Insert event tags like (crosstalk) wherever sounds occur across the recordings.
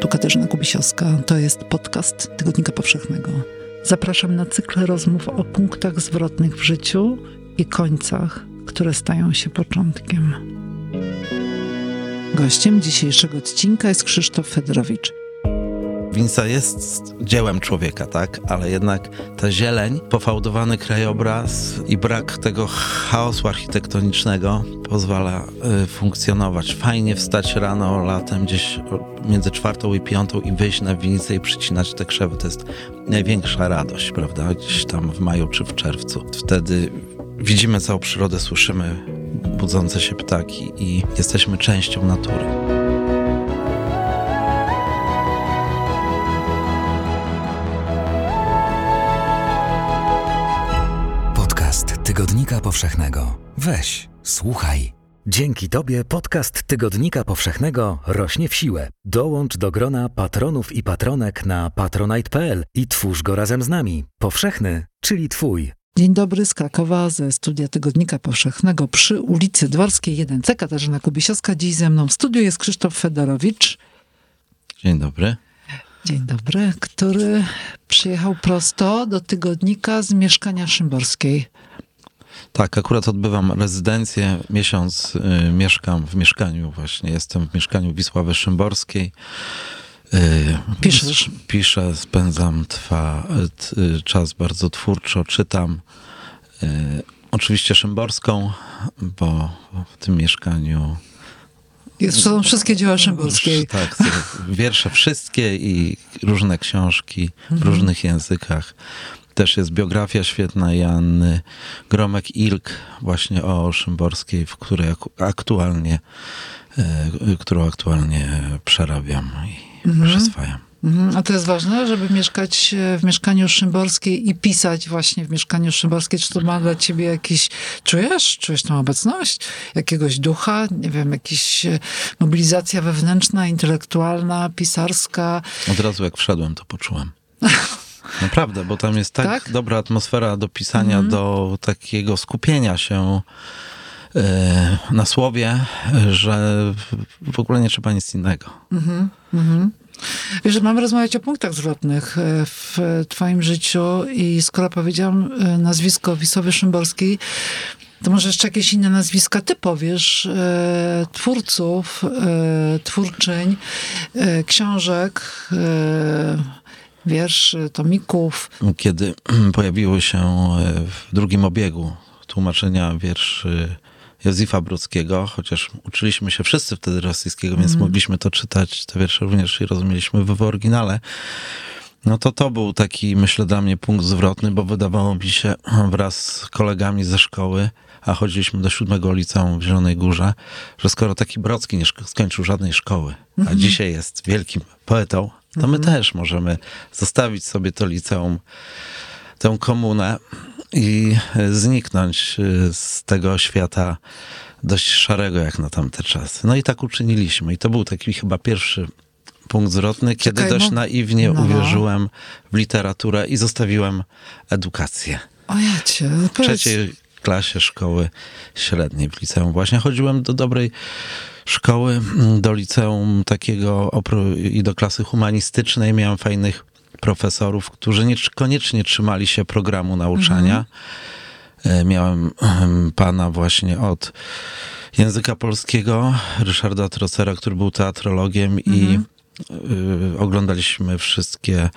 Tu Katarzyna Kubisiowska. To jest podcast Tygodnika Powszechnego. Zapraszam na cykl rozmów o punktach zwrotnych w życiu i końcach, które stają się początkiem. Gościem dzisiejszego odcinka jest Krzysztof Fedorowicz. Winca jest dziełem człowieka, tak? Ale jednak ta zieleń, pofałdowany krajobraz i brak tego chaosu architektonicznego pozwala y, funkcjonować. Fajnie wstać rano, latem gdzieś między czwartą i piątą i wyjść na winnicę i przycinać te krzewy. To jest największa radość, prawda? Gdzieś tam w maju czy w czerwcu. Wtedy widzimy całą przyrodę, słyszymy budzące się ptaki i jesteśmy częścią natury. Tygodnika Powszechnego. Weź, słuchaj. Dzięki Tobie podcast Tygodnika Powszechnego rośnie w siłę. Dołącz do grona patronów i patronek na patronite.pl i twórz go razem z nami. Powszechny, czyli Twój. Dzień dobry z Krakowa, ze studia Tygodnika Powszechnego przy ulicy Dworskiej 1C. Katarzyna Kubisiowska. Dziś ze mną w studiu jest Krzysztof Fedorowicz. Dzień dobry. Dzień dobry, który przyjechał prosto do Tygodnika z mieszkania Szymborskiej. Tak, akurat odbywam rezydencję. Miesiąc y, mieszkam w mieszkaniu właśnie. Jestem w mieszkaniu Wisławy Szymborskiej. Y, Piszesz? Piszę, spędzam trwa, t, y, czas bardzo twórczo, czytam. Y, oczywiście Szymborską, bo w tym mieszkaniu Jest, są wszystkie dzieła Szymborskiej. tak, (laughs) wiersze wszystkie i różne książki w różnych językach. Też jest biografia świetna Janny Gromek-Ilk właśnie o Szymborskiej, w której ak- aktualnie, e, którą aktualnie przerabiam i przyswajam. Mhm. A to jest ważne, żeby mieszkać e, w mieszkaniu Szymborskiej i pisać właśnie w mieszkaniu Szymborskiej. Czy to ma dla ciebie jakiś, czujesz? Czujesz tą obecność? Jakiegoś ducha? Nie wiem, jakaś e, mobilizacja wewnętrzna, intelektualna, pisarska? Od razu jak wszedłem, to poczułem. (laughs) Naprawdę, bo tam jest tak, Tak? dobra atmosfera do pisania, do takiego skupienia się e, na słowie, że w ogóle nie trzeba nic innego. Wiesz, że mamy rozmawiać o punktach zwrotnych e, w twoim życiu i skoro powiedziałam e, nazwisko Wisławy Szymborskiej, to może jeszcze jakieś inne nazwiska ty powiesz, e, twórców, e, twórczyń, e, książek, wierszy, tomików. Kiedy (clears throat) pojawiły się e, w drugim obiegu tłumaczenia wierszy Józefa Brodskiego, chociaż uczyliśmy się wszyscy wtedy rosyjskiego, więc mogliśmy to czytać, te wiersze również i rozumieliśmy w oryginale. No to to był taki, myślę, dla mnie punkt zwrotny, bo wydawało mi się (clears throat) wraz z kolegami ze szkoły, a chodziliśmy do siódmego liceum w Zielonej Górze, że skoro taki Brocki nie skończył żadnej szkoły, a dzisiaj jest wielkim poetą, to my też możemy zostawić sobie to liceum, tę komunę i e, zniknąć e, z tego świata dość szarego jak na tamte czasy. No i tak uczyniliśmy. I to był taki chyba pierwszy punkt zwrotny, kiedy Czekaj, dość no. naiwnie No. uwierzyłem w literaturę i zostawiłem edukację. O ja cię, W powiedz, trzeciej klasie szkoły średniej w liceum właśnie chodziłem do dobrej szkoły, mm, do liceum takiego i do klasy humanistycznej. Miałem fajnych profesorów, którzy nie koniecznie trzymali się programu nauczania. E, Miałem em, pana właśnie od języka polskiego, Ryszarda Trocera, który był teatrologiem i y, oglądaliśmy wszystkie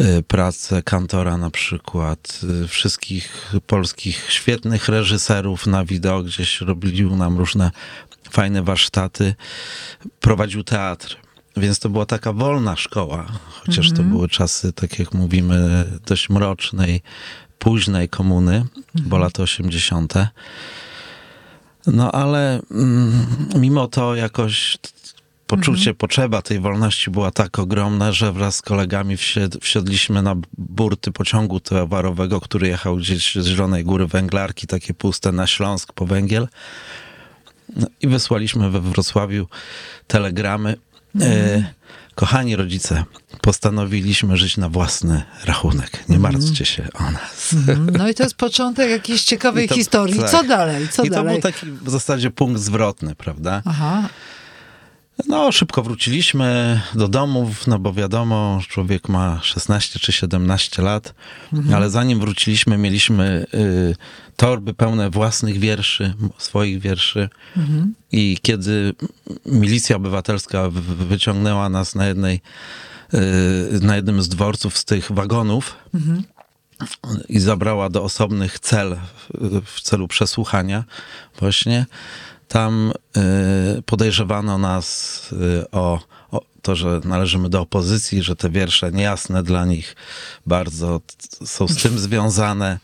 y, prace Kantora na przykład, y, wszystkich polskich świetnych reżyserów na wideo, gdzieś robił nam różne fajne warsztaty, prowadził teatr. Więc to była taka wolna szkoła, chociaż to były czasy, tak jak mówimy, dość mrocznej, późnej komuny, bo lata 80. No ale mm, mimo to jakoś poczucie, potrzeba tej wolności była tak ogromna, że wraz z kolegami wsied, wsiedliśmy na burty pociągu towarowego, który jechał gdzieś z Zielonej Góry Węglarki, takie puste na Śląsk po węgiel. No, I wysłaliśmy we Wrocławiu telegramy. E, kochani rodzice, postanowiliśmy żyć na własny rachunek. Nie martwcie się o nas. Mhm. No i to jest (laughs) początek jakiejś ciekawej to- historii. tak. Co dalej? Co I to dalej? był taki w zasadzie punkt zwrotny, prawda? Aha. No, szybko wróciliśmy do domów, no bo wiadomo, człowiek ma 16 czy 17 lat, ale zanim wróciliśmy, mieliśmy y, torby pełne własnych wierszy, swoich wierszy. I kiedy milicja obywatelska wyciągnęła nas na jednej, y, na jednym z dworców z tych wagonów, i zabrała do osobnych cel w celu przesłuchania właśnie. Tam y, podejrzewano nas y, o, o to, że należymy do opozycji, że te wiersze niejasne dla nich bardzo są z tym związane.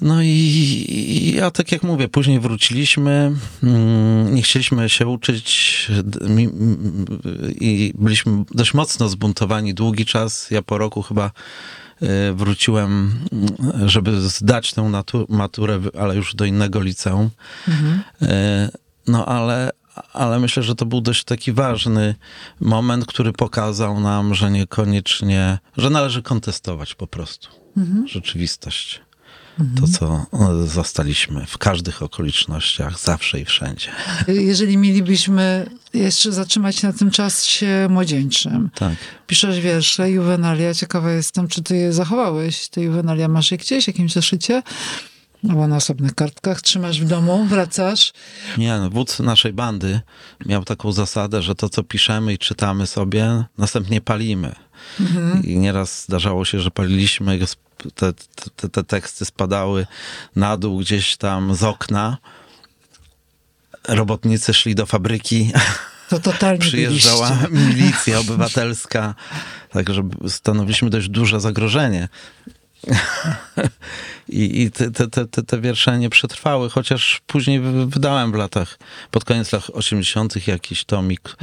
No i, ja tak jak mówię, później wróciliśmy, mm, nie chcieliśmy się uczyć i byliśmy dość mocno zbuntowani długi czas. Ja po roku chyba wróciłem, mm, żeby zdać tę maturę, ale już do innego liceum. Y, No ale, ale myślę, że to był dość taki ważny moment, który pokazał nam, że niekoniecznie, że należy kontestować po prostu rzeczywistość. To, co zastaliśmy w każdych okolicznościach, zawsze i wszędzie. Jeżeli mielibyśmy jeszcze zatrzymać na tym czasie młodzieńczym. Tak. Piszesz wiersze, juwenalia. Ciekawa jestem, czy ty je zachowałeś. Te juwenalia masz je gdzieś, jakimś zeszycie? Albo na osobnych kartkach. Trzymasz w domu, (laughs) wracasz. Nie, no, wódz naszej bandy miał taką zasadę, że to, co piszemy i czytamy sobie, następnie palimy. I nieraz zdarzało się, że paliliśmy, te, te, te teksty spadały na dół gdzieś tam z okna. Robotnicy szli do fabryki, To totalnie (laughs) przyjeżdżała byliście. (laughs) milicja obywatelska, także stanowiliśmy dość duże zagrożenie. I, i te, te, te, te- wiersze nie przetrwały, chociaż później wy- wydałem w latach, pod koniec lat 80. jakiś tomik,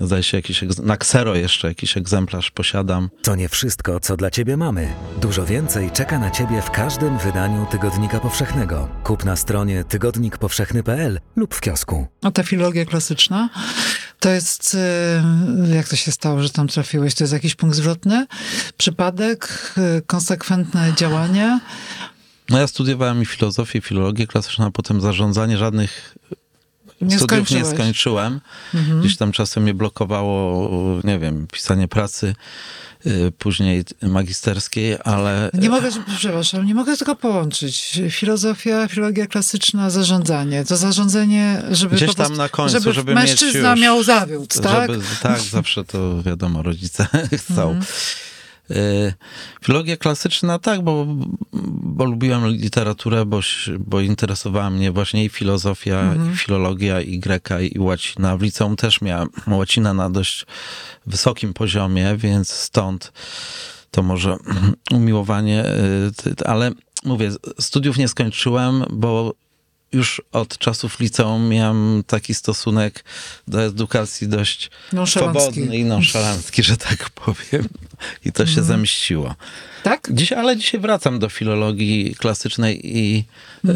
zdaje się jakiś, na ksero jeszcze jakiś egzemplarz posiadam. To nie wszystko, co dla Ciebie mamy. Dużo więcej czeka na Ciebie w każdym wydaniu Tygodnika Powszechnego. Kup na stronie tygodnikpowszechny.pl lub w kiosku. A ta filologia klasyczna, to jest, e, jak to się stało, że tam trafiłeś? To jest jakiś punkt zwrotny? Przypadek? e, Konsekwentne działanie? No ja studiowałem i filozofię, i filologię klasyczną, a potem zarządzanie, żadnych Nie studiów nie skończyłeś. Mhm. skończyłem. Gdzieś tam czasem mnie blokowało, nie wiem, pisanie pracy, y, później magisterskiej, ale Nie mogę, przepraszam, nie mogę tego połączyć. Filozofia, filologia klasyczna, zarządzanie. To zarządzanie, żeby Gdzieś tam prostu, na końcu, żeby, żeby mężczyzna miał zawiódł, tak? Żeby, tak, zawsze to wiadomo, rodzice (laughs) chcą. Mhm. Y, Filologia klasyczna, tak, bo, bo lubiłem literaturę, bo, bo interesowała mnie właśnie i filozofia, Mhm. i filologia, i greka, i łacina. W liceum też miałem łacina na dość wysokim poziomie, więc stąd to może (clears throat) umiłowanie, y, ale mówię, studiów nie skończyłem, bo już od czasów liceum miałem taki stosunek do edukacji dość swobodny i nonszalancki, że tak powiem. I to się zemściło. Tak? Dziś, ale dzisiaj wracam do filologii klasycznej i, e,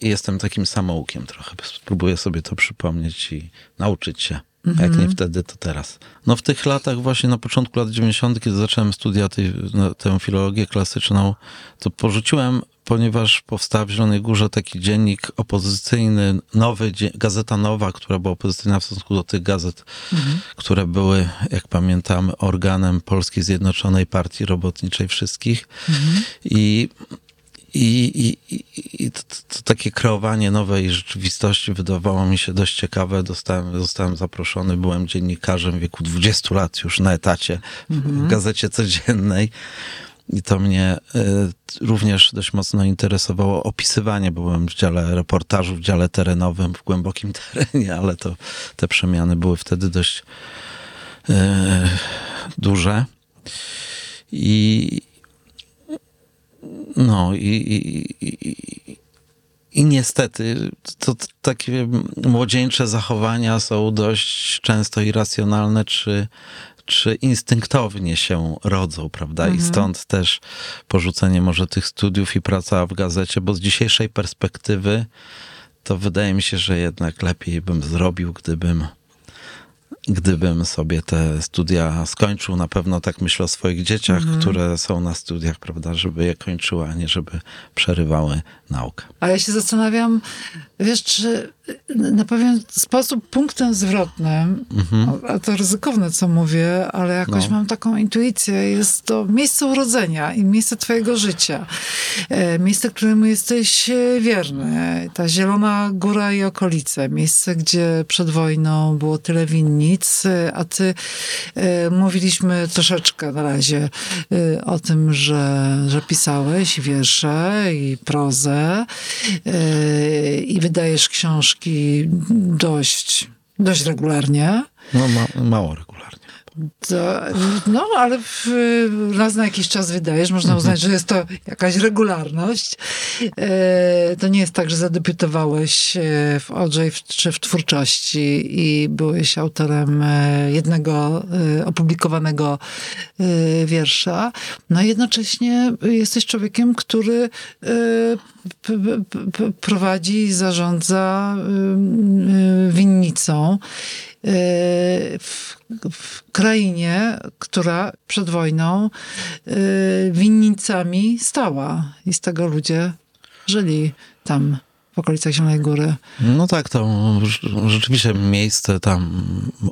i jestem takim samoukiem trochę. Spróbuję sobie to przypomnieć i nauczyć się. Jak nie wtedy, to teraz. No w tych latach, właśnie na początku lat 90., kiedy zacząłem studia tej, no, tę filologię klasyczną, to porzuciłem, ponieważ powstał w Zielonej Górze taki dziennik opozycyjny, nowy, Gazeta Nowa, która była opozycyjna w stosunku do tych gazet, które były, jak pamiętam, organem Polskiej Zjednoczonej Partii Robotniczej wszystkich. I i, i, i, i to, to, takie kreowanie nowej rzeczywistości wydawało mi się dość ciekawe. Dostałem, zostałem zaproszony, byłem dziennikarzem w wieku 20 lat już na etacie w gazecie codziennej. I to mnie y, również dość mocno interesowało opisywanie. Byłem w dziale reportażu, w dziale terenowym, w głębokim (laughs) terenie, ale to te przemiany były wtedy dość y, duże. I, no i, i, i, i niestety to, to takie młodzieńcze zachowania są dość często irracjonalne, czy, czy instynktownie się rodzą, prawda? I stąd też porzucenie może tych studiów i praca w gazecie, bo z dzisiejszej perspektywy to wydaje mi się, że jednak lepiej bym zrobił, gdybym gdybym sobie te studia skończył, na pewno tak myślę o swoich dzieciach, które są na studiach, prawda, żeby je kończyły, a nie żeby przerywały naukę. A ja się zastanawiam, wiesz, czy na pewien sposób punktem zwrotnym, a to ryzykowne, co mówię, ale jakoś Mhm. No. mam taką intuicję, jest to miejsce urodzenia i miejsce twojego życia. E, Miejsce, któremu jesteś e, wierny. Ta Zielona Góra i okolice. Miejsce, gdzie przed wojną było tyle winnic, a ty e, mówiliśmy troszeczkę na razie o tym, że, że pisałeś wiersze i prozę i wydajesz książki dość, dość regularnie. No, ma, mało regularnie. No, ale w, raz na jakiś czas wydajesz, można uznać, że jest to jakaś regularność. E, to nie jest tak, że zadebiutowałeś e, w Odrzej w- czy w twórczości i byłeś autorem e, jednego e, opublikowanego wiersza. No jednocześnie jesteś człowiekiem, który prowadzi i zarządza winnicą w, w krainie, która przed wojną e, winnicami stała. I z tego ludzie żyli tam w okolicach Zielonej Góry. No tak, to rz- rzeczywiście miejsce tam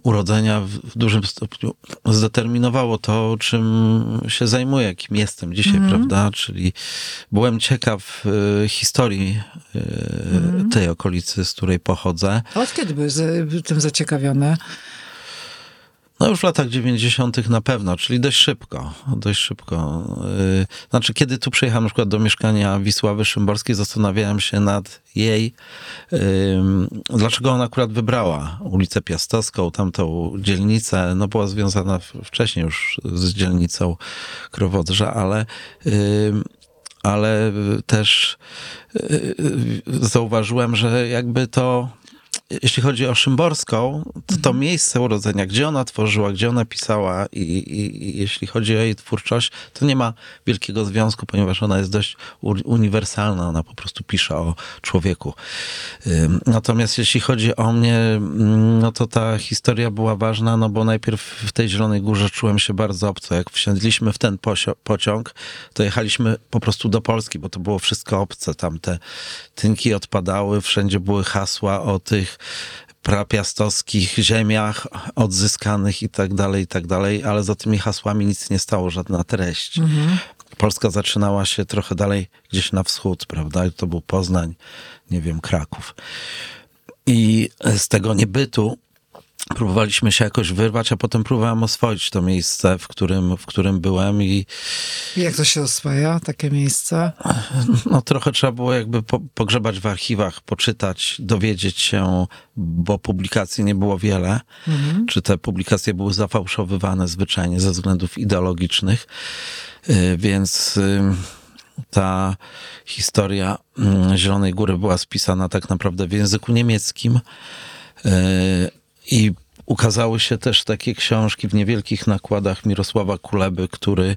urodzenia w dużym stopniu zdeterminowało to, czym się zajmuję, kim jestem dzisiaj, prawda? Czyli byłem ciekaw y, historii y, tej okolicy, z której pochodzę. Od kiedy byłeś tym zaciekawiony? No już w latach 90. na pewno, czyli dość szybko, dość szybko. Yy, Znaczy, kiedy tu przyjechałem na przykład do mieszkania Wisławy Szymborskiej, zastanawiałem się nad jej, dlaczego ona akurat wybrała ulicę Piastowską, tamtą dzielnicę, no była związana wcześniej już z dzielnicą Krowodrza, ale ale też yy, zauważyłem, że jakby to jeśli chodzi o Szymborską, to, to miejsce urodzenia, gdzie ona tworzyła, gdzie ona pisała i, i, i jeśli chodzi o jej twórczość, to nie ma wielkiego związku, ponieważ ona jest dość uniwersalna, ona po prostu pisze o człowieku. Natomiast jeśli chodzi o mnie, mm, no to ta historia była ważna, no bo najpierw w tej Zielonej Górze czułem się bardzo obco. Jak wsiedliśmy w ten pociąg, to jechaliśmy po prostu do Polski, bo to było wszystko obce. Tam te tynki odpadały, wszędzie były hasła o tych prapiastowskich ziemiach odzyskanych i tak dalej, i tak dalej, ale za tymi hasłami nic nie stało, żadna treść. Polska zaczynała się trochę dalej gdzieś na wschód, prawda? To był Poznań, nie wiem, Kraków. I z tego niebytu próbowaliśmy się jakoś wyrwać, a potem próbowałem oswoić to miejsce, w którym, w którym byłem i I Jak to się oswaja, takie miejsce? no, trochę trzeba było jakby po, pogrzebać w archiwach, poczytać, dowiedzieć się, bo publikacji nie było wiele. Czy te publikacje były zafałszowywane zwyczajnie ze względów ideologicznych. Y, Więc y, ta historia mm, Zielonej Góry była spisana tak naprawdę w języku niemieckim. I ukazały się też takie książki w niewielkich nakładach Mirosława Kuleby, który,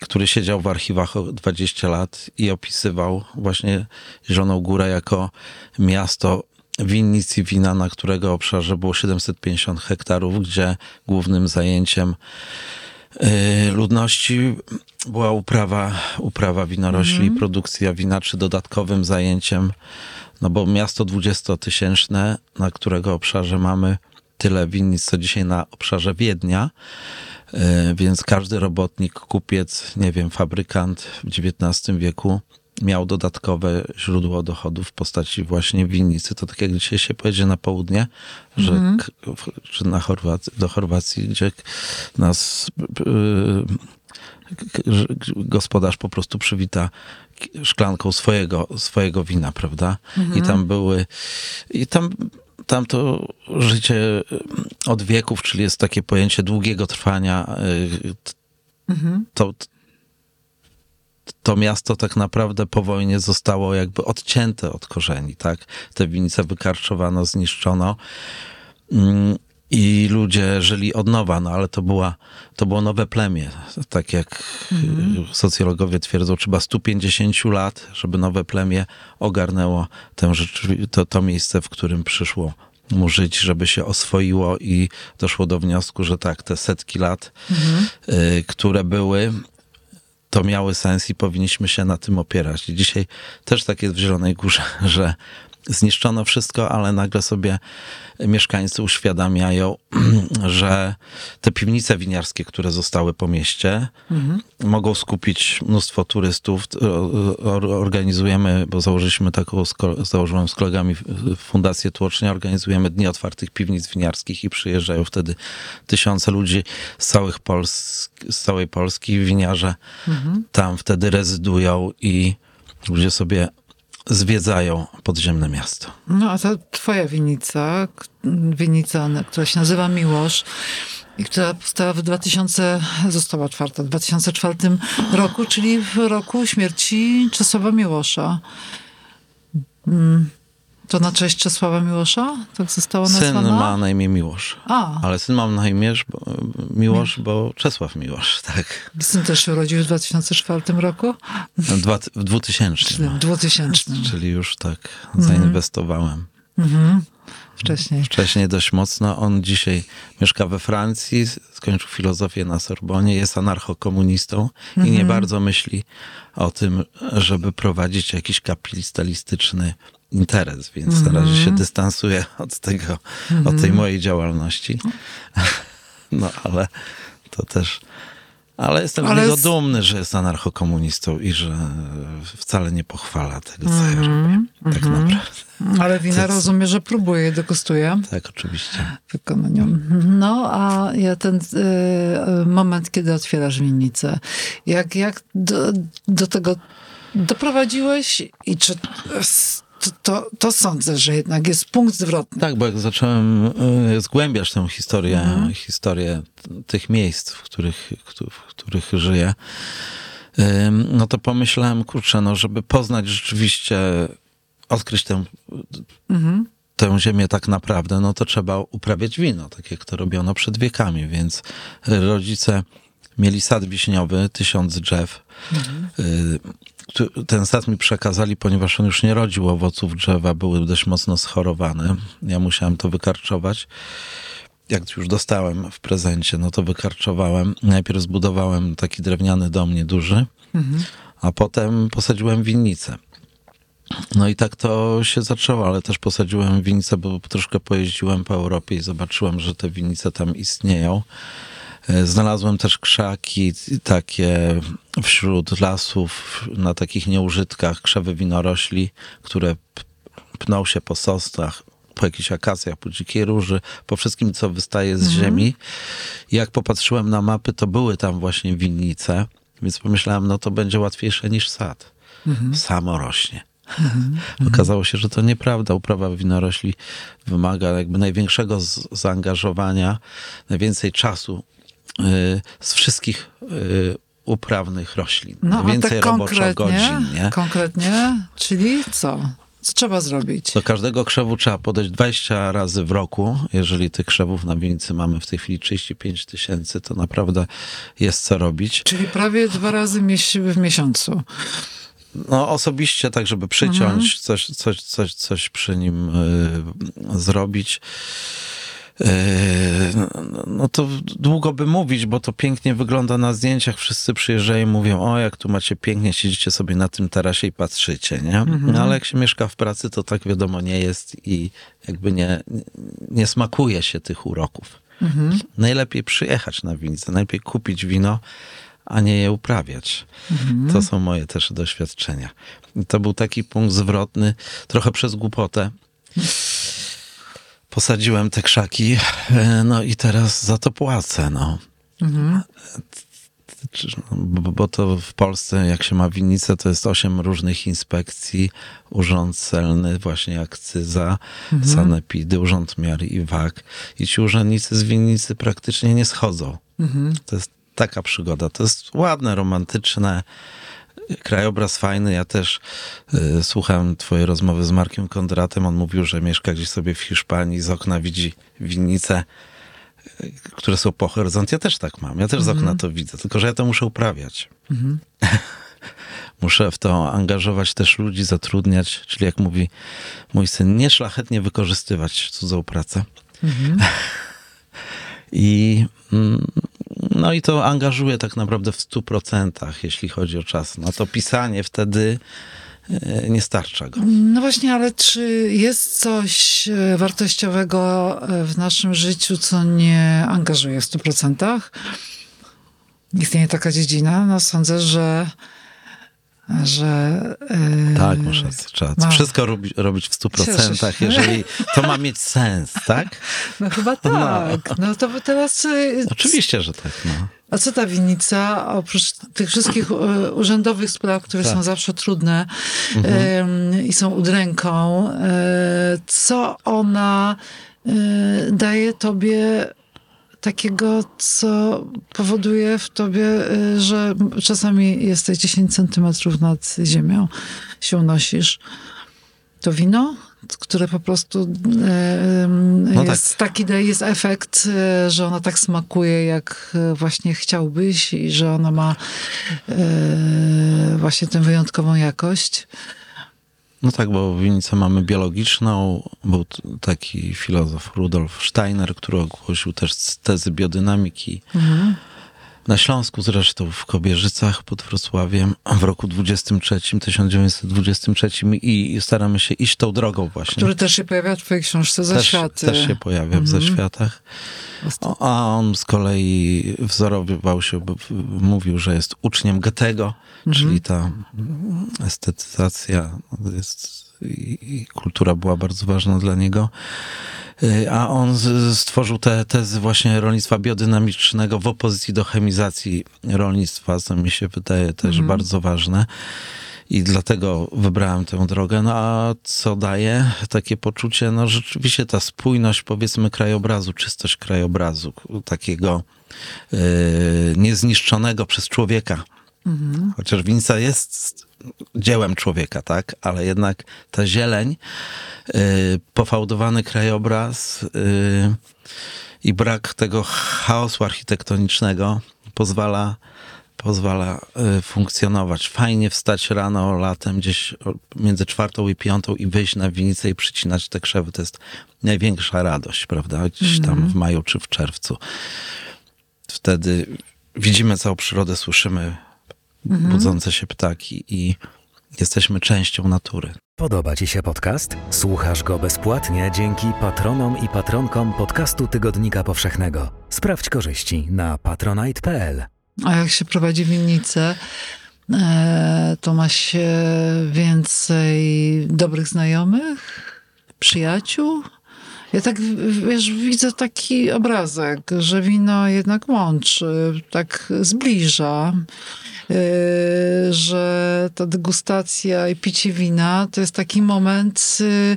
który siedział w archiwach o 20 lat i opisywał właśnie Zieloną Górę jako miasto winnic i wina, na którego obszarze było 750 hektarów, gdzie głównym zajęciem y, ludności była uprawa, uprawa winorośli i produkcja wina, czy dodatkowym zajęciem, no bo miasto 20-tysięczne, na którego obszarze mamy tyle winnic, co dzisiaj na obszarze Wiednia, y, więc każdy robotnik, kupiec, nie wiem, fabrykant w XIX wieku miał dodatkowe źródło dochodów w postaci właśnie winnicy. To tak jak dzisiaj się pojedzie na południe, że w- czy na Chorwacji, do Chorwacji, gdzie nas y, że gospodarz po prostu przywita szklanką swojego, swojego wina, prawda? I tam były, i tam, tam to życie y, od wieków, czyli jest takie pojęcie długiego trwania, y, t- to, to miasto tak naprawdę po wojnie zostało jakby odcięte od korzeni, tak? Te winnice wykarczowano, zniszczono. I ludzie żyli od nowa, no ale to, była, to było nowe plemię. Tak jak y, socjologowie twierdzą, trzeba 150 lat, żeby nowe plemię ogarnęło tę to, to miejsce, w którym przyszło mu żyć, żeby się oswoiło i doszło do wniosku, że tak, te setki lat, y, które były, to miały sens i powinniśmy się na tym opierać. I dzisiaj też tak jest w Zielonej Górze, (laughs) że zniszczono wszystko, ale nagle sobie mieszkańcy uświadamiają, (clears throat) że te piwnice winiarskie, które zostały po mieście, mogą skupić mnóstwo turystów. Organizujemy, bo założyliśmy taką, założyłem z kolegami Fundację Tłocznia, organizujemy Dni Otwartych Piwnic Winiarskich i przyjeżdżają wtedy tysiące ludzi z, całych Pols- z całej Polski. Winiarze tam wtedy rezydują i ludzie sobie zwiedzają podziemne miasto. No a ta twoja winica, winica, która się nazywa Miłosz i która powstała w 2000, została otwarta w 2004 roku, czyli w roku śmierci Czesława Miłosza. Mm, To na cześć Czesława Miłosza? Tak została Syn nazwana? ma na imię Miłosz. A, Ale syn mam na imię Miłosz, bo Czesław Miłosz, (laughs) tak. syn też się urodził w 2004 roku? Dwa, w 2000. Czyli No. w 2000. Czyli już tak zainwestowałem. Mhm. Wcześniej. Wcześniej dość mocno. On dzisiaj mieszka we Francji, skończył filozofię na Sorbonie, jest anarchokomunistą i nie bardzo myśli o tym, żeby prowadzić jakiś kapitalistyczny interes, więc na razie się dystansuje od tego, od tej mojej działalności. (laughs) No ale to też... Ale jestem Ale niego z- dumny, że jest anarchokomunistą i że wcale nie pochwala tego, co ja robię. Tak naprawdę. Ale wina rozumiem, że próbuje i degustuje. Tak, oczywiście. wykonaniu. No, a ja ten e, moment, kiedy otwierasz winnicę, jak, jak do, do tego doprowadziłeś i czy to, to, to sądzę, że jednak jest punkt zwrotny. Tak, bo jak zacząłem y, zgłębiać tę historię, historię t- tych miejsc, w których, któ- w których żyję, no to pomyślałem, kurczę, no żeby poznać rzeczywiście, odkryć tę, tę ziemię tak naprawdę, no to trzeba uprawiać wino, tak jak to robiono przed wiekami, więc rodzice mieli sad wiśniowy, tysiąc drzew. Y, tu- Ten sad mi przekazali, ponieważ on już nie rodził owoców drzewa, były dość mocno schorowane. Ja musiałem to wykarczować. Jak już dostałem w prezencie, no to wykarczowałem. Najpierw zbudowałem taki drewniany dom nieduży, a potem posadziłem winnicę. No i tak to się zaczęło, ale też posadziłem winnicę, bo troszkę pojeździłem po Europie i zobaczyłem, że te winnice tam istnieją. E, Znalazłem też krzaki takie wśród lasów, na takich nieużytkach, krzewy winorośli, które pną się po sosnach, po jakichś akacjach, po dzikiej róży, po wszystkim, co wystaje z ziemi. I jak popatrzyłem na mapy, to były tam właśnie winnice, więc pomyślałem, no to będzie łatwiejsze niż sad. Samo rośnie. (laughs) Okazało się, że to nieprawda. Uprawa winorośli wymaga jakby największego zaangażowania, najwięcej czasu z wszystkich y, uprawnych roślin. No, a najwięcej tak roboczo konkretnie, godzin, nie? konkretnie, czyli co? Co trzeba zrobić? Do każdego krzewu trzeba podejść 20 razy w roku. Jeżeli tych krzewów na winnicy mamy w tej chwili 35 tysięcy, to naprawdę jest co robić. Czyli prawie dwa razy w miesiącu. No osobiście, tak żeby przyciąć, coś, coś, coś, coś przy nim y, zrobić. Y, no- no to długo by mówić, bo to pięknie wygląda na zdjęciach. Wszyscy przyjeżdżają i mówią, o jak tu macie pięknie, siedzicie sobie na tym tarasie i patrzycie, nie? No ale jak się mieszka w pracy, to tak wiadomo nie jest i jakby nie, nie smakuje się tych uroków. Najlepiej przyjechać na winnicę, najlepiej kupić wino, a nie je uprawiać. To są moje też doświadczenia. I to był taki punkt zwrotny, trochę przez głupotę. Posadziłem te krzaki, e, no i teraz za to płacę, no. Czy- Bo, bo to w Polsce, jak się ma winnicę, to jest osiem różnych inspekcji, urząd celny, właśnie akcyza, sanepidy, urząd miar i wag. I ci urzędnicy z winnicy praktycznie nie schodzą. To jest taka przygoda. To jest ładne, romantyczne, krajobraz fajny. Ja też y, słuchałem twojej rozmowy z Markiem Kondratem. On mówił, że mieszka gdzieś sobie w Hiszpanii, z okna widzi winnice, y, które są po horyzont. Ja też tak mam. Ja też z okna to widzę, tylko że ja to muszę uprawiać. (laughs) muszę w to angażować też ludzi, zatrudniać, czyli jak mówi mój syn, nieszlachetnie wykorzystywać cudzą pracę. (laughs) I mm, no i to angażuje tak naprawdę w stu procentach, jeśli chodzi o czas. No to pisanie wtedy e, nie starcza go. No właśnie, ale czy jest coś e, wartościowego e, w naszym życiu, co nie angażuje w 100%? Istnieje taka dziedzina? No sądzę, że że e, Tak, rację. Trzeba no. wszystko robi, robić w stu procentach, jeżeli to ma mieć sens, tak? (laughs) No chyba tak. No to teraz... e, Oczywiście, że tak. No. A co ta winnica, oprócz tych wszystkich e, urzędowych spraw, które Tak. są zawsze trudne em, i są udręką, co ona daje tobie takiego, co powoduje w tobie, e, że czasami jesteś 10 centymetrów nad ziemią, się unosisz? To wino? które po prostu e, No jest taki, daje jest efekt, e, że ona tak smakuje, jak właśnie chciałbyś i że ona ma e, właśnie tę wyjątkową jakość. No tak, bo winnicę mamy biologiczną. Był taki filozof Rudolf Steiner, który ogłosił też tezy biodynamiki. Na Śląsku zresztą, w Kobierzycach pod Wrocławiem w roku 23, 1923 i staramy się iść tą drogą właśnie. Który też się pojawia w twojej książce też, Zaświaty. też się pojawia w zaświatach. O, A on z kolei wzorowywał się, mówił, że jest uczniem Goethego, czyli ta mm, estetyzacja jest, i, kultura była bardzo ważna dla niego. Y, A on stworzył te tezy właśnie rolnictwa biodynamicznego w opozycji do chemizacji rolnictwa, co mi się wydaje też bardzo ważne. I dlatego wybrałem tę drogę. No a co daje takie poczucie? No rzeczywiście ta spójność, powiedzmy, krajobrazu, czystość krajobrazu, takiego yy, niezniszczonego przez człowieka. Chociaż winnica jest dziełem człowieka, tak? Ale jednak ta zieleń, yy, pofałdowany krajobraz yy, i brak tego chaosu architektonicznego pozwala pozwala y, funkcjonować. Fajnie wstać rano, latem, gdzieś między czwartą i piątą i wyjść na winnicę i przycinać te krzewy. To jest największa radość, prawda? Gdzieś tam w maju czy w czerwcu. Wtedy widzimy całą przyrodę, słyszymy budzące się ptaki i jesteśmy częścią natury. Podoba Ci się podcast? Słuchasz go bezpłatnie dzięki patronom i patronkom podcastu Tygodnika Powszechnego. Sprawdź korzyści na patronite.pl. A jak się prowadzi winnicę, e, to ma się więcej dobrych znajomych, przyjaciół. Ja tak, wiesz, widzę taki obrazek, że wino jednak łączy, tak zbliża, e, że ta degustacja i picie wina to jest taki moment e,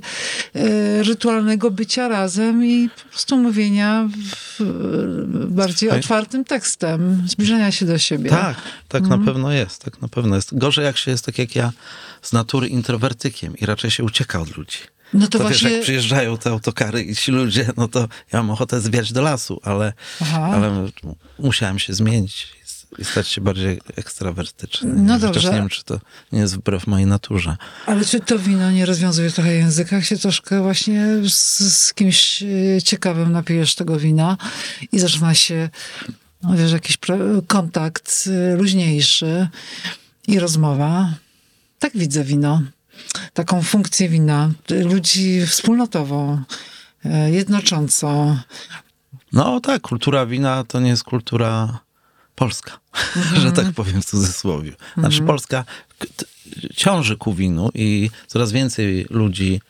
e, rytualnego bycia razem i po prostu mówienia bardziej otwartym tekstem, zbliżenia się do siebie. Tak, tak na pewno jest, tak na pewno jest. Gorzej jak się jest tak jak ja z natury introwertykiem i raczej się ucieka od ludzi. No to, To, wiesz, właśnie... jak przyjeżdżają te autokary i ci ludzie, no to ja mam ochotę zwiać do lasu, ale, Aha. ale musiałem się zmienić i- stać się bardziej ekstrawertyczny. No Chociaż dobrze. nie wiem, czy to nie jest wbrew mojej naturze. Ale czy to wino nie rozwiązuje trochę języka? Jak się troszkę właśnie z, z kimś e, ciekawym napijesz tego wina i zaczyna się, no wiesz, jakiś kontakt e, luźniejszy i rozmowa. Tak widzę wino. Taką funkcję wina. Ludzi wspólnotową, e, jednoczącą. No tak, kultura wina to nie jest kultura polska, (laughs) że tak powiem w cudzysłowie. Znaczy Polska k- t- ciąży ku winu i coraz więcej ludzi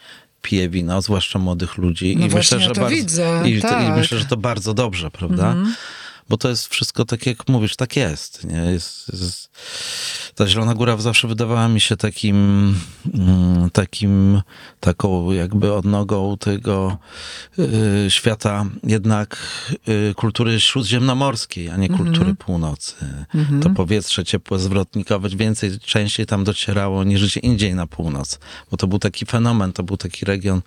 pije wino, zwłaszcza młodych ludzi. No I myślę, że bardzo, widzę, i, to- i tak. myślę, że to bardzo dobrze, prawda? Bo to jest wszystko tak, jak mówisz, tak jest. Nie? jest, jest ta Zielona Góra zawsze wydawała mi się takim, mm, takim taką jakby odnogą tego y, świata jednak y, kultury śródziemnomorskiej, a nie kultury północy. To powietrze ciepłe, zwrotnikowe więcej, częściej tam docierało niż gdzie indziej na północ. Bo to był taki fenomen, to był taki region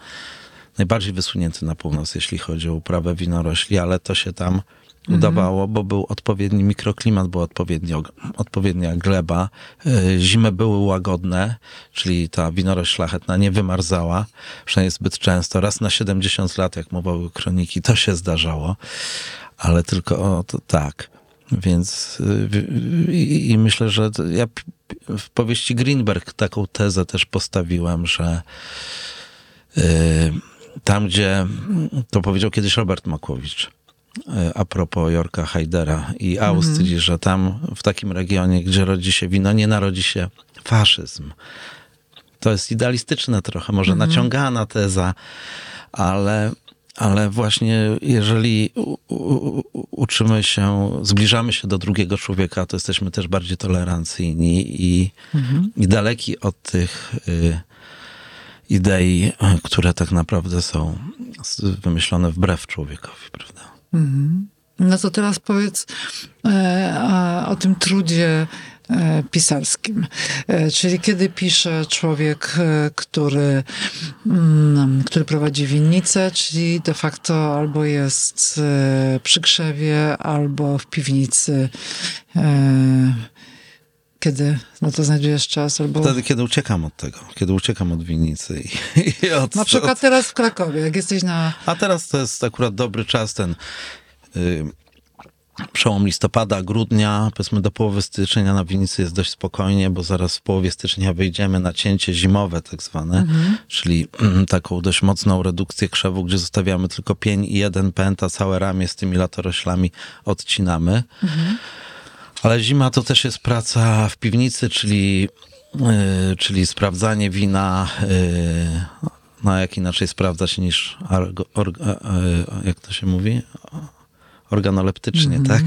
najbardziej wysunięty na północ, jeśli chodzi o uprawę winorośli, ale to się tam udawało, bo był odpowiedni mikroklimat, była odpowiednia gleba. Y, Zimy były łagodne, czyli ta winorośl szlachetna nie wymarzała, przynajmniej zbyt często. Raz na 70 lat, jak mówiły kroniki, to się zdarzało, ale tylko o, to, tak. Więc w- i, i myślę, że ja w powieści Greenberg taką tezę też postawiłem, że y, tam, gdzie to powiedział kiedyś Robert Makłowicz a propos Jorka Haidera i Austrii, że tam w takim regionie, gdzie rodzi się wino, nie narodzi się faszyzm. To jest idealistyczne trochę, może naciągana teza, ale, ale właśnie jeżeli u, u, uczymy się, zbliżamy się do drugiego człowieka, to jesteśmy też bardziej tolerancyjni i, i daleki od tych y, idei, które tak naprawdę są wymyślone wbrew człowiekowi, prawda? No to teraz powiedz e, o tym trudzie e, pisarskim. E, czyli kiedy pisze człowiek, e, który, mm, który prowadzi winnicę, czyli de facto albo jest e, przy krzewie, albo w piwnicy. Kiedy na to znajdujesz czas, albo... Wtedy, kiedy uciekam od tego, kiedy uciekam od winnicy i, (laughs) i od, Na przykład teraz w Krakowie, jak jesteś na... A teraz to jest akurat dobry czas, ten y, przełom listopada, grudnia, powiedzmy do połowy stycznia na winnicy jest dość spokojnie, bo zaraz w połowie stycznia wyjdziemy na cięcie zimowe tak zwane, czyli mm, taką dość mocną redukcję krzewu, gdzie zostawiamy tylko pień i jeden pęd, a całe ramię z tymi latoroślami odcinamy. Ale zima to też jest praca w piwnicy, czyli, y, czyli sprawdzanie wina. y, no jak inaczej sprawdza się niż argo, e, jak to się mówi? Organoleptycznie, tak?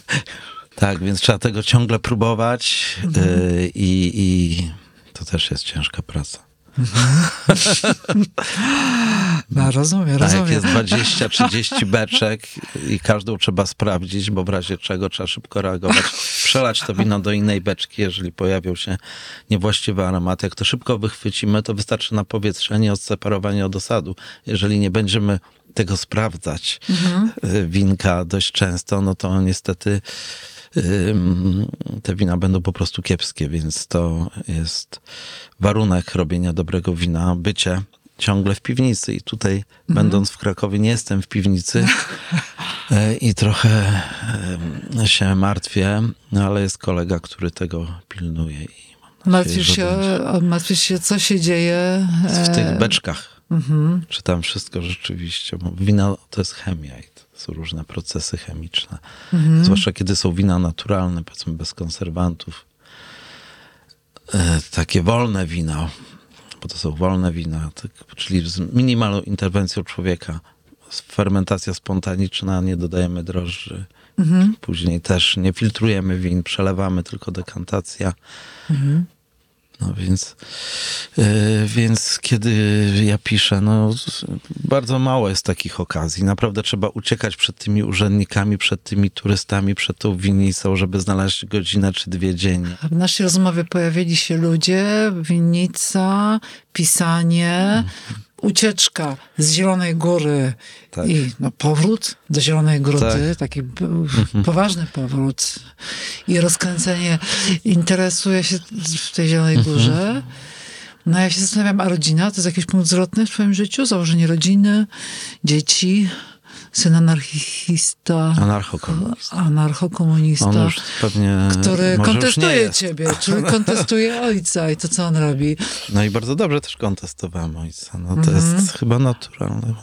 (laughs) tak, więc trzeba tego ciągle próbować y, i, i to też jest ciężka praca. No, rozumiem, A jak rozumiem. jest 20-30 beczek i każdą trzeba sprawdzić, bo w razie czego trzeba szybko reagować, przelać to wino do innej beczki, jeżeli pojawią się niewłaściwe aromaty. Jak to szybko wychwycimy, to wystarczy napowietrzenie, odseparowanie od osadu. Jeżeli nie będziemy tego sprawdzać, y, winka dość często, no to niestety te wina będą po prostu kiepskie, więc to jest warunek robienia dobrego wina, bycie ciągle w piwnicy. I tutaj, będąc w Krakowie, nie jestem w piwnicy (laughs) e, i trochę em, się martwię, no ale jest kolega, który tego pilnuje i Martwisz się, będzie. martwisz się, co się dzieje w e, tych beczkach. mhm. Czy tam wszystko rzeczywiście, bo wina to jest chemia i to są różne procesy chemiczne. Mhm. Zwłaszcza kiedy są wina naturalne, powiedzmy bez konserwantów. E, takie wolne wina, bo to są wolne wina, tak, czyli z minimalną interwencją człowieka. Fermentacja spontaniczna, nie dodajemy drożdży. Mhm. Później też nie filtrujemy win, przelewamy tylko dekantacja. Mhm. No więc, yy, więc kiedy ja piszę, no bardzo mało jest takich okazji. Naprawdę trzeba uciekać przed tymi urzędnikami, przed tymi turystami, przed tą winnicą, żeby znaleźć godzinę czy dwie dziennie. W naszej rozmowie pojawili się ludzie, winnica, pisanie, ucieczka z Zielonej Góry Tak. i no, powrót do Zielonej Góry, Tak. taki b- poważny powrót i rozkręcenie. Interesuje się w tej Zielonej Górze. No ja się zastanawiam, a rodzina to jest jakiś punkt zwrotny w twoim życiu? Założenie rodziny, dzieci, syn anarchista, Anarchokomunista. anarchokomunista On już pewnie który kontestuje ciebie, czyli kontestuje ojca i to, co on robi. No i bardzo dobrze też kontestowałem ojca. No to Mhm. jest chyba naturalne.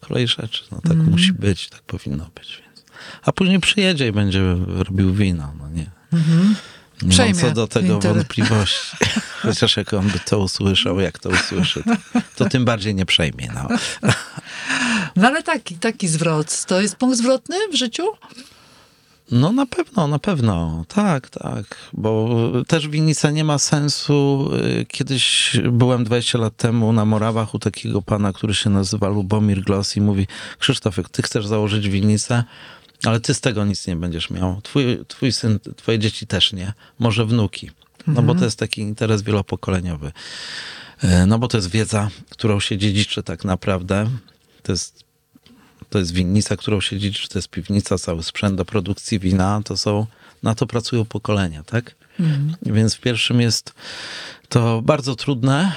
Kolej rzeczy. No tak musi być, tak powinno być. Więc. A później przyjedzie i będzie robił wino. No nie. Nie mam Przejmie co do tego interes. wątpliwości. (laughs) Chociaż jak on by to usłyszał, jak to usłyszy, to, to tym bardziej nie przejmie. No. No ale taki, taki zwrot, to jest punkt zwrotny w życiu? no na pewno, na pewno. Tak, tak. Bo też winnica nie ma sensu. Y, Kiedyś byłem 20 lat temu na Morawach u takiego pana, który się nazywa Lubomir Gloss i mówi Krzysztof, jak ty chcesz założyć winnicę, ale ty z tego nic nie będziesz miał. Twój, twój syn, twoje dzieci też nie. Może wnuki. No bo to jest taki interes wielopokoleniowy. E, No bo to jest wiedza, którą się dziedziczy tak naprawdę. To jest, to jest winnica, którą się dziedziczy, to jest piwnica, cały sprzęt do produkcji wina. To są, na to pracują pokolenia, tak? Więc w pierwszym jest to bardzo trudne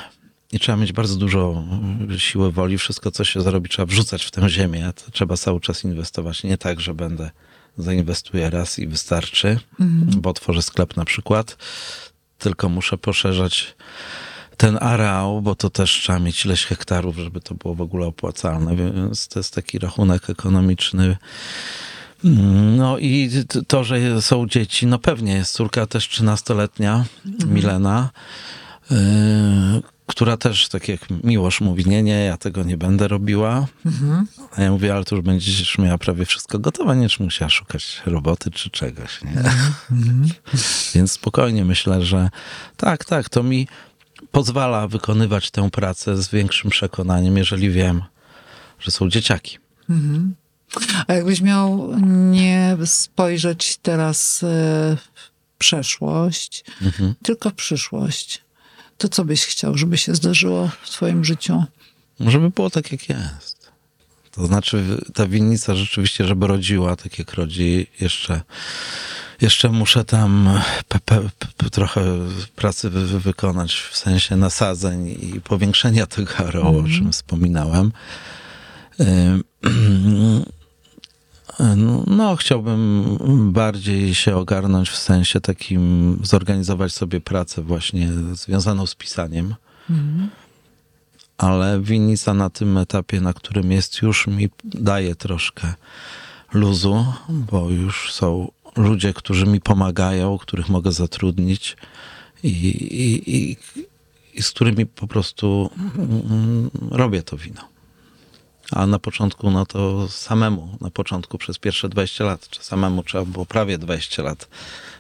i trzeba mieć bardzo dużo mm, siły woli. Wszystko, co się zrobi, trzeba wrzucać w tę ziemię. To trzeba cały czas inwestować. Nie tak, że będę zainwestuję raz i wystarczy, bo otworzę sklep na przykład, tylko muszę poszerzać ten areał, bo to też trzeba mieć ileś hektarów, żeby to było w ogóle opłacalne, więc to jest taki rachunek ekonomiczny. No i to, że są dzieci, no pewnie jest córka też 13-letnia, Milena, yy, która też, tak jak Miłosz mówi, nie, nie, ja tego nie będę robiła. A ja mówię, ale to już będziesz miała prawie wszystko gotowe, nie będziesz musiała szukać roboty czy czegoś, nie? (laughs) Więc spokojnie myślę, że tak, tak, to mi pozwala wykonywać tę pracę z większym przekonaniem, jeżeli wiem, że są dzieciaki. A jakbyś miał nie spojrzeć teraz e, w przeszłość, tylko w przyszłość, to co byś chciał, żeby się zdarzyło w twoim życiu? Żeby było tak, jak jest. To znaczy, ta winnica rzeczywiście, żeby rodziła tak, jak rodzi, jeszcze, jeszcze muszę tam pe, pe, pe, trochę pracy wy, wy, wykonać w sensie nasadzeń i powiększenia tego areału, o czym wspominałem. Ym, (clears throat) No, no, chciałbym bardziej się ogarnąć w sensie takim, zorganizować sobie pracę właśnie związaną z pisaniem ale winnica na tym etapie, na którym jest, już mi daje troszkę luzu, bo już są ludzie, którzy mi pomagają, których mogę zatrudnić i, i, i, i z którymi po prostu mm, robię to wino. A na początku, no to samemu, na początku przez pierwsze 20 lat, czy samemu trzeba było prawie 20 lat.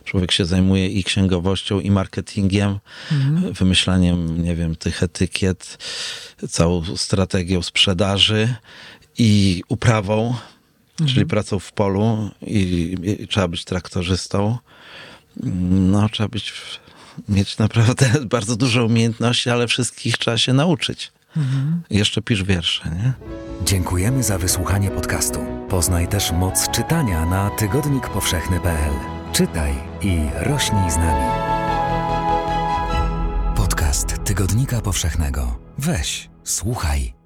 Człowiek się zajmuje i księgowością, i marketingiem, wymyślaniem, nie wiem, tych etykiet, całą strategią sprzedaży i uprawą, czyli pracą w polu i, i trzeba być traktorzystą. No, trzeba być, mieć naprawdę (laughs) bardzo dużo umiejętności, ale wszystkich trzeba się nauczyć. Jeszcze pisz wiersze, nie? Dziękujemy za wysłuchanie podcastu. Poznaj też moc czytania na tygodnikpowszechny.pl. Czytaj i rośnij z nami. Podcast Tygodnika Powszechnego. Weź, słuchaj.